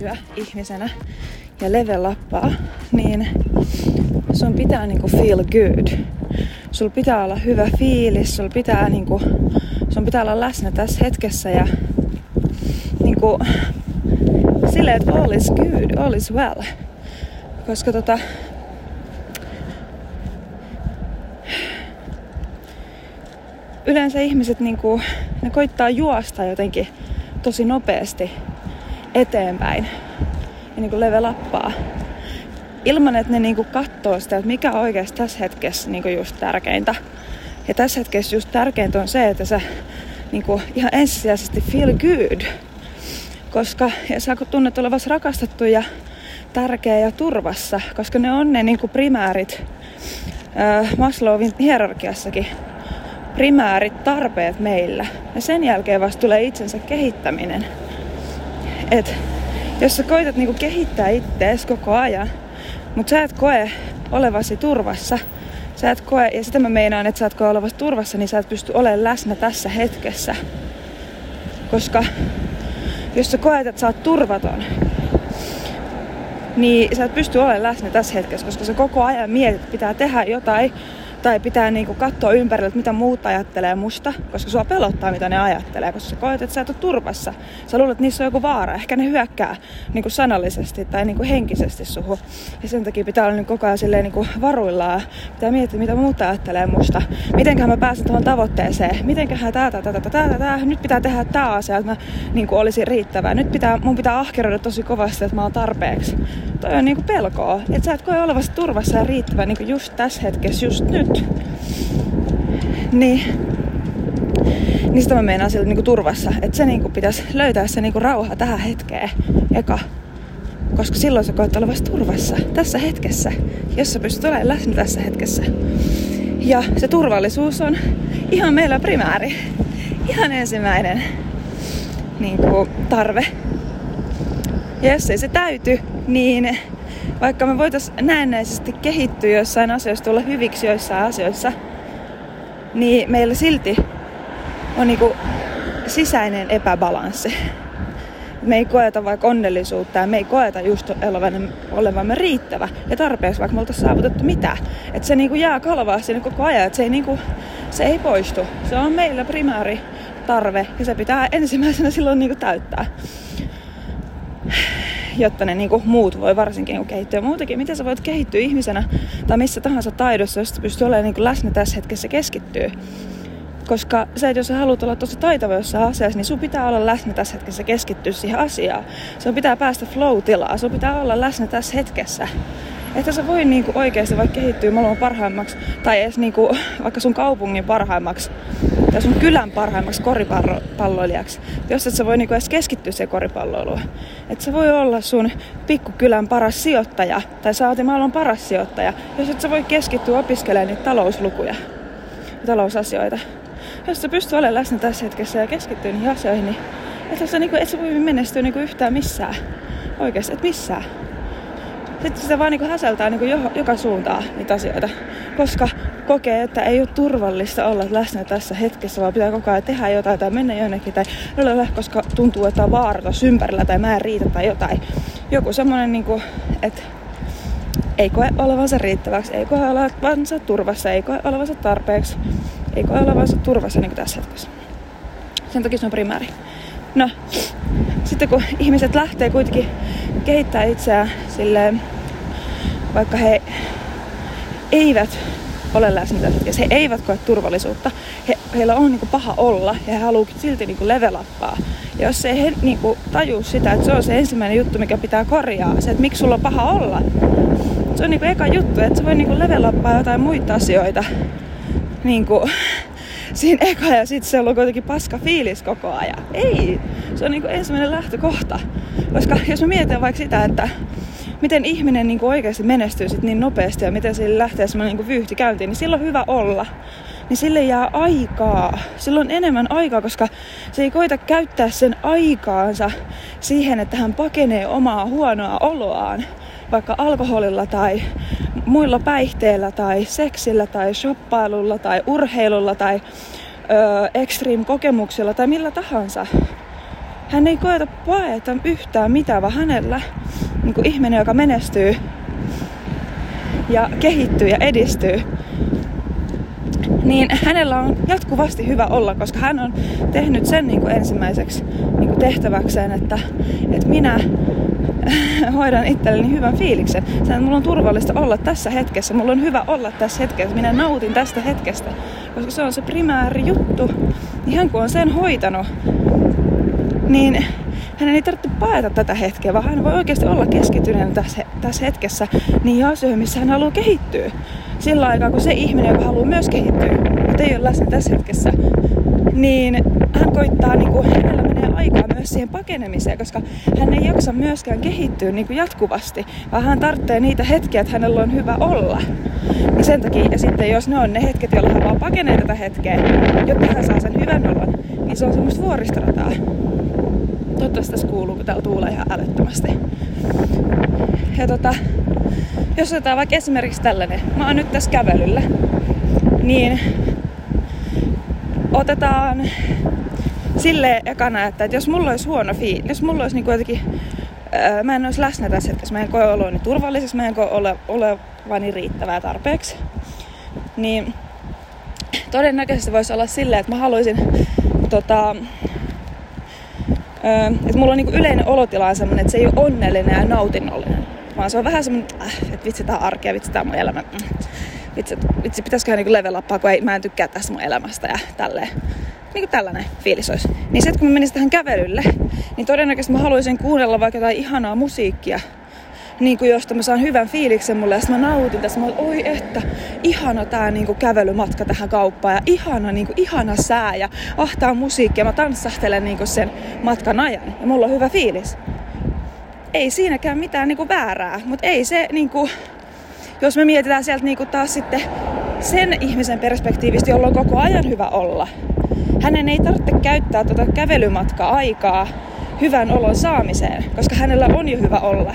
kehittyä ihmisenä ja level upaa, niin sun pitää niinku feel good. Sulla pitää olla hyvä fiilis, sulla pitää niinku, sun pitää olla läsnä tässä hetkessä ja niinku, silleen, että all is good, all is well. Koska tota, yleensä ihmiset niinku, ne koittaa juosta jotenkin tosi nopeasti eteenpäin ja niinku level uppaa. Ilman, että ne niinku katsoo sitä, että mikä oikeasti tässä hetkessä niinku just tärkeintä. Ja tässä hetkessä just tärkeintä on se, että sä niinku ihan ensisijaisesti feel good. Koska ja sä tunnet olevasi rakastettu ja tärkeä ja turvassa, koska ne on ne niinku primäärit äh, Maslowin hierarkiassakin primäärit tarpeet meillä. Ja sen jälkeen vasta tulee itsensä kehittäminen. Et jos sä koitat niinku kehittää ittees koko ajan, mutta sä et koe olevasi turvassa, sä et koe, ja sitä mä meinaan, että sä et koe olevasi turvassa, niin sä et pysty olemaan läsnä tässä hetkessä. Koska jos sä koet, että sä oot turvaton, niin sä et pysty olemaan läsnä tässä hetkessä, koska sä koko ajan mietit, että pitää tehdä jotain, tai pitää niinku katsoa ympärille, että mitä muut ajattelee musta, koska sua pelottaa, mitä ne ajattelee, koska sä koet, että sä et ole turvassa. Sä luulet, että niissä on joku vaara. Ehkä ne hyökkää niinku sanallisesti tai niinku henkisesti suhu. Ja sen takia pitää olla niinku koko ajan silleen niinku varuillaan. Pitää miettiä, mitä muut ajattelee musta. Mitenköhän mä pääsen tuohon tavoitteeseen. Mitenköhän tää, tää, tää, tää, tää, tää. Nyt pitää tehdä tää asia, että mä niinku olisin riittävä. Nyt pitää, mun pitää ahkeroida tosi kovasti, että mä oon tarpeeksi. Toi on niinku pelkoa. Että sä et koe olevasti turvassa ja riittävä niinku just tässä hetkessä, just nyt. Niin, niin sitä mä meinaan sillä niinku turvassa. Että se niinku pitäisi löytää se niinku rauha tähän hetkeen eka. Koska silloin sä koet olevasi turvassa tässä hetkessä, jos sä pystyt olemaan läsnä tässä hetkessä. Ja se turvallisuus on ihan meillä primääri. Ihan ensimmäinen niin kuin, tarve. Ja jos ei se täyty, niin vaikka me voitais näennäisesti kehittyä jossain asioissa, tulla hyviksi joissain asioissa, niin meillä silti on niinku sisäinen epäbalanssi. Me ei koeta vaikka onnellisuutta ja me ei koeta just olevamme riittävä ja tarpeeksi, vaikka me oltaisiin saavutettu mitään. Että se niinku jää kalvaa sinne koko ajan, että se ei, niinku, se ei poistu. Se on meillä primääri tarve ja se pitää ensimmäisenä silloin niinku täyttää jotta ne niinku muut voi varsinkin niinku kehittyä. Muutenkin, miten sä voit kehittyä ihmisenä tai missä tahansa taidossa, jos pystyy olemaan niinku läsnä tässä hetkessä keskittyy. Koska se, että jos sä haluat olla tosi taitava jossain asiassa, niin sun pitää olla läsnä tässä hetkessä keskittyä siihen asiaan. Sun pitää päästä flow-tilaa, sun pitää olla läsnä tässä hetkessä. Että sä voi niinku oikeasti vaikka kehittyä maailman parhaimmaksi, tai edes niinku, vaikka sun kaupungin parhaimmaksi, tai sun kylän parhaimmaksi koripalloilijaksi, jos et sä voi niinku edes keskittyä siihen koripalloiluun. Että sä voi olla sun pikkukylän paras sijoittaja, tai oot maailman paras sijoittaja, jos et sä voi keskittyä opiskelemaan niitä talouslukuja ja talousasioita. Jos sä pystyy olemaan läsnä tässä hetkessä ja keskittyä niihin asioihin, niin et sä, niinku, et sä voi menestyä niinku yhtään missään. Oikeasti, et missään sitten sitä vaan niin häseltää niin jo, joka suuntaan niitä asioita. Koska kokee, että ei ole turvallista olla läsnä tässä hetkessä, vaan pitää koko ajan tehdä jotain tai mennä jonnekin. Tai koska tuntuu, että on vaara ympärillä tai mä en riitä tai jotain. Joku semmoinen, niin kuin, että ei koe olevansa riittäväksi, ei koe olevansa turvassa, ei koe olevansa tarpeeksi, ei koe olevansa turvassa niin tässä hetkessä. Sen takia se on primääri. No, sitten kun ihmiset lähtee kuitenkin kehittää itseään silleen, vaikka he eivät ole läsnä tässä he eivät koe turvallisuutta, he, heillä on niinku paha olla ja he haluaa silti niinku level uppaa. Ja jos ei he niinku tajuu sitä, että se on se ensimmäinen juttu, mikä pitää korjaa, se, että miksi sulla on paha olla, se on niinku eka juttu, että se voi niinku level uppaa jotain muita asioita. Niinku, siinä eka ja sitten se on kuitenkin paska fiilis koko ajan. Ei, se on niinku ensimmäinen lähtökohta. Koska jos mä mietin vaikka sitä, että miten ihminen niinku oikeasti menestyy sit niin nopeasti ja miten sille lähtee semmoinen niinku vyyhti käyntiin, niin silloin on hyvä olla. Niin sille jää aikaa. Silloin on enemmän aikaa, koska se ei koita käyttää sen aikaansa siihen, että hän pakenee omaa huonoa oloaan vaikka alkoholilla tai muilla päihteillä tai seksillä tai shoppailulla tai urheilulla tai ö, extreme kokemuksilla tai millä tahansa. hän ei koeta paeta yhtään mitään, vaan hänellä niin kuin ihminen, joka menestyy ja kehittyy ja edistyy, niin hänellä on jatkuvasti hyvä olla, koska hän on tehnyt sen niin kuin ensimmäiseksi niin kuin tehtäväkseen, että, että minä hoidan itselleni hyvän fiiliksen. Sen, mulla on turvallista olla tässä hetkessä. Mulla on hyvä olla tässä hetkessä. Minä nautin tästä hetkestä. Koska se on se primääri juttu. Ihan kun on sen hoitanut, niin hänen ei tarvitse paeta tätä hetkeä, vaan hän voi oikeasti olla keskittyneenä tässä, tässä hetkessä niihin asioihin, missä hän haluaa kehittyä. Sillä aikaa, kun se ihminen, joka haluaa myös kehittyä, mutta ei ole läsnä tässä hetkessä, niin hän koittaa, niin kuin, hänellä menee aikaa myös siihen pakenemiseen, koska hän ei jaksa myöskään kehittyä niin kuin jatkuvasti, vaan hän tarvitsee niitä hetkiä, että hänellä on hyvä olla. Niin sen takia, ja sitten jos ne on ne hetket, joilla hän vaan pakenee tätä hetkeä, jotta hän saa sen hyvän olon, niin se on semmoista vuoristorataa. Toivottavasti tässä kuuluu, kun täällä tuulee ihan älyttömästi. Ja tota, jos otetaan vaikka esimerkiksi tällainen, mä oon nyt tässä kävelyllä, niin otetaan silleen ekana, että, että jos mulla olisi huono fiilis, jos mulla olisi niin jotenkin, ää, mä en olisi läsnä tässä hetkessä, mä en koe oloani turvalliseksi, mä en koe ole, olevani riittävää tarpeeksi, niin todennäköisesti voisi olla silleen, että mä haluaisin tota, että mulla on niinku yleinen olotila on semmonen, että se ei ole onnellinen ja nautinnollinen. Vaan se on vähän semmonen, äh, että vitsi tää arkea, vitsi tää mun elämä. Mm. Vitsi, vitsi pitäisiköhän niinku level uppaa, kun ei, mä en tykkää tästä mun elämästä ja tälleen. Niin kuin tällainen fiilis olisi. Niin sitten kun mä menisin tähän kävelylle, niin todennäköisesti mä haluaisin kuunnella vaikka jotain ihanaa musiikkia niin kuin josta mä saan hyvän fiiliksen mulle ja mä nautin tässä. Mä oon, oi että, ihana tää niin kuin kävelymatka tähän kauppaan ja ihana, niin kuin, ihana sää ja ahtaa musiikkia. Mä tanssahtelen niin kuin sen matkan ajan ja mulla on hyvä fiilis. Ei siinäkään mitään niin kuin väärää, mutta ei se niin kuin, jos me mietitään sieltä niin kuin taas sitten sen ihmisen perspektiivistä, jolla on koko ajan hyvä olla. Hänen ei tarvitse käyttää tuota kävelymatkaa aikaa hyvän olon saamiseen, koska hänellä on jo hyvä olla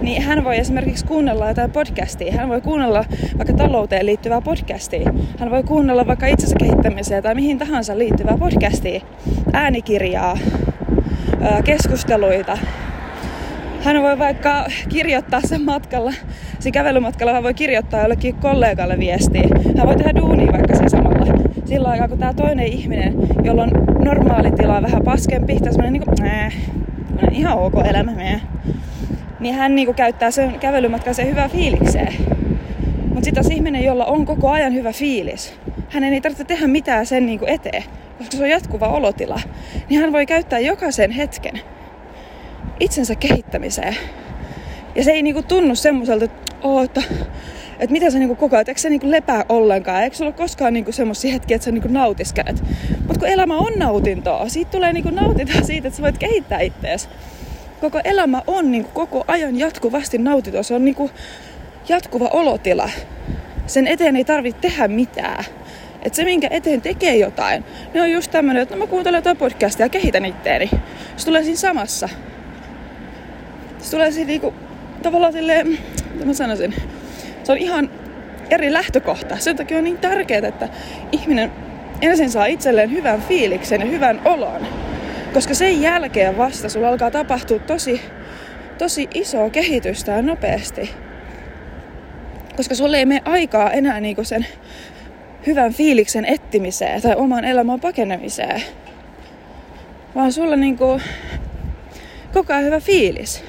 niin hän voi esimerkiksi kuunnella jotain podcastia. Hän voi kuunnella vaikka talouteen liittyvää podcastia. Hän voi kuunnella vaikka itsensä kehittämiseen tai mihin tahansa liittyvää podcastia, äänikirjaa, keskusteluita. Hän voi vaikka kirjoittaa sen matkalla, siinä kävelymatkalla hän voi kirjoittaa jollekin kollegalle viestiä. Hän voi tehdä duunia vaikka siinä samalla. Sillä aikaa, kun tämä toinen ihminen, jolla on normaali tila vähän paskempi, tai semmoinen niin kuin, ihan ok elämä, meh niin hän niinku käyttää sen kävelymatkan sen hyvää fiilikseen. Mutta sitten ihminen, jolla on koko ajan hyvä fiilis, hänen ei tarvitse tehdä mitään sen niinku eteen, koska se on jatkuva olotila, niin hän voi käyttää jokaisen hetken itsensä kehittämiseen. Ja se ei niinku tunnu semmoiselta, että, oh, että, että mitä sä niinku koko ajan, eikö sä niinku lepää ollenkaan, eikö sulla ole koskaan niinku semmoisia hetkiä, että sä niinku nautiskelet. Mutta kun elämä on nautintoa, siitä tulee niinku nautintoa siitä, että sä voit kehittää itseäsi koko elämä on niin kuin koko ajan jatkuvasti nautitua. Se on niin kuin jatkuva olotila. Sen eteen ei tarvitse tehdä mitään. Että se, minkä eteen tekee jotain, ne on just tämmöinen, että no mä kuuntelen jotain podcastia ja kehitän itteeni. Se tulee siinä samassa. Se tulee siinä niinku, tavallaan silleen, mitä mä sanoisin, se on ihan eri lähtökohta. Sen takia on niin tärkeää, että ihminen ensin saa itselleen hyvän fiiliksen ja hyvän olon. Koska sen jälkeen vasta sulla alkaa tapahtua tosi, tosi isoa kehitystä ja nopeasti. Koska sulle ei mene aikaa enää niinku sen hyvän fiiliksen ettimiseen tai oman elämän pakenemiseen. Vaan sulla niinku koko ajan hyvä fiilis.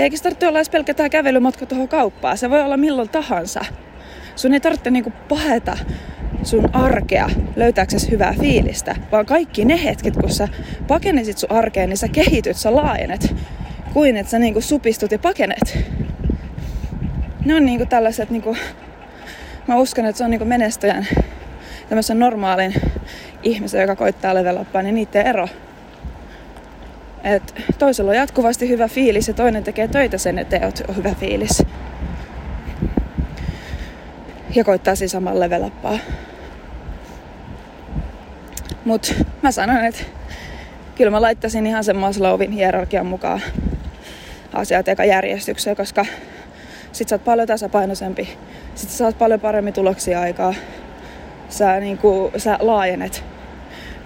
Ja eikä se tarvitse olla edes pelkkä tää kävelymatka tuohon kauppaan. Se voi olla milloin tahansa. Sun ei tarvitse niinku paheta sun arkea löytääksesi hyvää fiilistä, vaan kaikki ne hetket, kun sä pakenesit sun arkeen, niin sä kehityt, sä laajenet, kuin että sä niinku supistut ja pakenet. Ne on niinku tällaiset, niinku, mä uskon, että se on niinku menestäjän, tämmöisen normaalin ihmisen, joka koittaa level niin niiden ero. Et toisella on jatkuvasti hyvä fiilis ja toinen tekee töitä sen eteen, on hyvä fiilis. Ja koittaa siis samalla level Mut mä sanon, että kyllä mä laittaisin ihan sen Maslowin hierarkian mukaan asiat eka järjestykseen, koska sit sä oot paljon tasapainoisempi. Sit sä saat paljon paremmin tuloksia aikaa. Sä, niin kuin, sä laajenet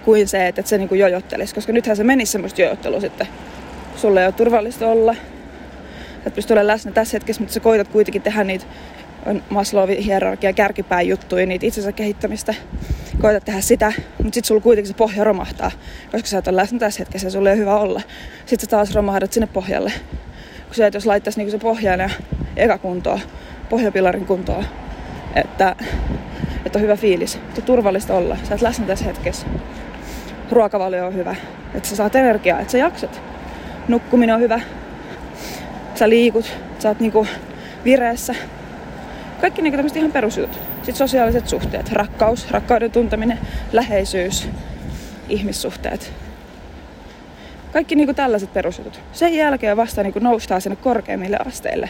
kuin se, että, se niinku jojottelisi. Koska nythän se menisi semmoista jojottelua sitten. Sulle ei ole turvallista olla. Et pysty olemaan läsnä tässä hetkessä, mutta sä koitat kuitenkin tehdä niitä on Maslowin hierarkia, kärkipään juttuja, niitä itsensä kehittämistä. Koitat tehdä sitä, mutta sitten sulla kuitenkin se pohja romahtaa, koska sä et ole läsnä tässä hetkessä ja sulla ei ole hyvä olla. Sitten sä taas romahdat sinne pohjalle. Kun se, että jos laittaisi niinku se pohjan ja eka kuntoa, pohjapilarin kuntoa, että, että on hyvä fiilis, että on turvallista olla, sä et läsnä tässä hetkessä. Ruokavalio on hyvä, että sä saat energiaa, että sä jaksat. Nukkuminen on hyvä, sä liikut, sä oot niinku vireessä, kaikki niin tämmöiset ihan perusjutut. Sitten sosiaaliset suhteet, rakkaus, rakkauden tunteminen, läheisyys, ihmissuhteet. Kaikki niin kuin tällaiset perusjutut. Sen jälkeen vasta niin kuin noustaan sinne korkeimmille asteille.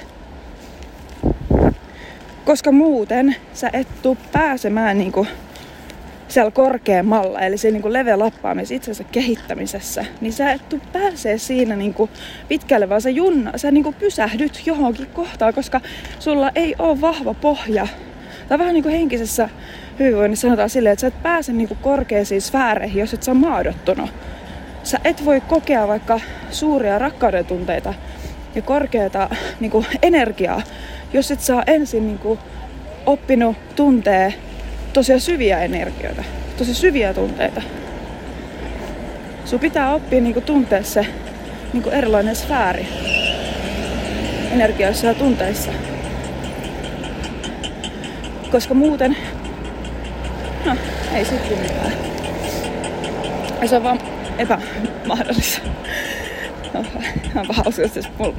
Koska muuten sä et tuu pääsemään niin kuin siellä korkeammalla, eli siinä niin level uppaamisessa, itsensä kehittämisessä, niin sä et pääsee siinä niin kuin pitkälle, vaan sä, junna, sä niin kuin pysähdyt johonkin kohtaan, koska sulla ei ole vahva pohja. Tai vähän niin kuin henkisessä hyvinvoinnissa sanotaan silleen, että sä et pääse niin kuin korkeisiin sfääreihin, jos et sä maadottunut. Sä et voi kokea vaikka suuria rakkauden tunteita ja korkeata niin kuin energiaa, jos et saa ensin niin kuin oppinut tuntee tosi syviä energioita, tosi syviä tunteita. Sun pitää oppia niinku tuntea se niinku erilainen sfääri energioissa ja tunteissa. Koska muuten, no ei sitten mitään. Ja se on vaan epämahdollista. No, on hauska, jos mulla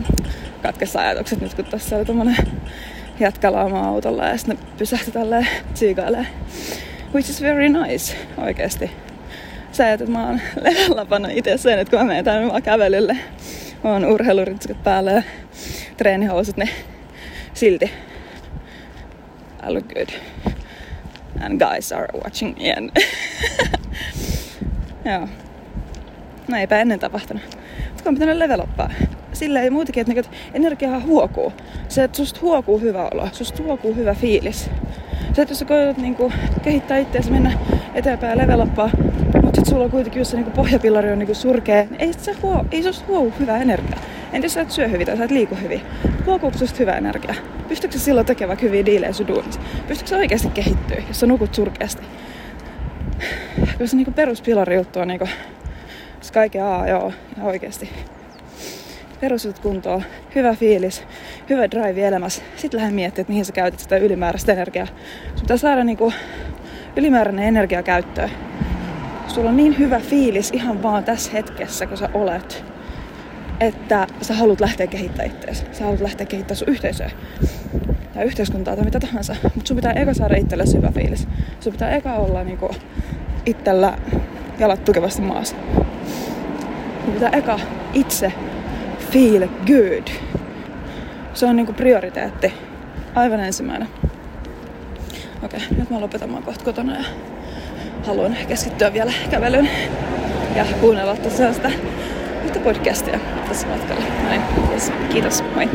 katkessa ajatukset nyt, kun tässä oli tommonen jätkä autolla ja sitten ne pysähtyi tälleen tsiikailee. Which is very nice, oikeesti. Sä että mä oon levällä itse sen, että kun mä menen tänne vaan kävelylle, mä oon urheiluritskat päällä ja treenihousut, niin silti I look good. And guys are watching me. And Joo. No eipä ennen tapahtunut. Mutta on pitänyt level uppaa silleen muutenkin, että, energiaa huokuu. Se, että susta huokuu hyvä olo, susta huokuu hyvä fiilis. Se, että jos sä koetat niinku, kehittää itseäsi, mennä eteenpäin ja leveloppaa, mutta sit sulla on kuitenkin, jos se niinku, pohjapilari on niinku, surkea, niin ei, se huo, ei susta huokuu hyvä energia. Entä jos sä et syö hyvin tai sä et liiku hyvin? Huokuuko susta hyvä energia? Pystytkö silloin tekemään hyviä diilejä sun duunissa? Pystytkö sä oikeasti kehittyä, jos sä nukut surkeasti? Koska se niinku peruspilari juttu on niinku, kaiken A, joo, ja oikeasti perusjutut kuntoon, hyvä fiilis, hyvä drive elämässä. Sitten lähden miettimään, että mihin sä käytät sitä ylimääräistä energiaa. Sun pitää saada niinku ylimääräinen energia käyttöön. Sulla on niin hyvä fiilis ihan vaan tässä hetkessä, kun sä olet, että sä haluat lähteä kehittämään itseäsi. Sä haluat lähteä kehittämään sun yhteisöä tai yhteiskuntaa tai mitä tahansa. Mutta sun pitää eka saada itsellesi hyvä fiilis. Sun pitää eka olla niinku itsellä jalat tukevasti maassa. Sun pitää eka itse feel good. Se on niinku prioriteetti. Aivan ensimmäinen. Okei, nyt mä lopetan mä kohta kotona ja haluan keskittyä vielä kävelyyn ja kuunnella tosiaan sitä yhtä podcastia tässä matkalla. Näin, yes. kiitos, moi.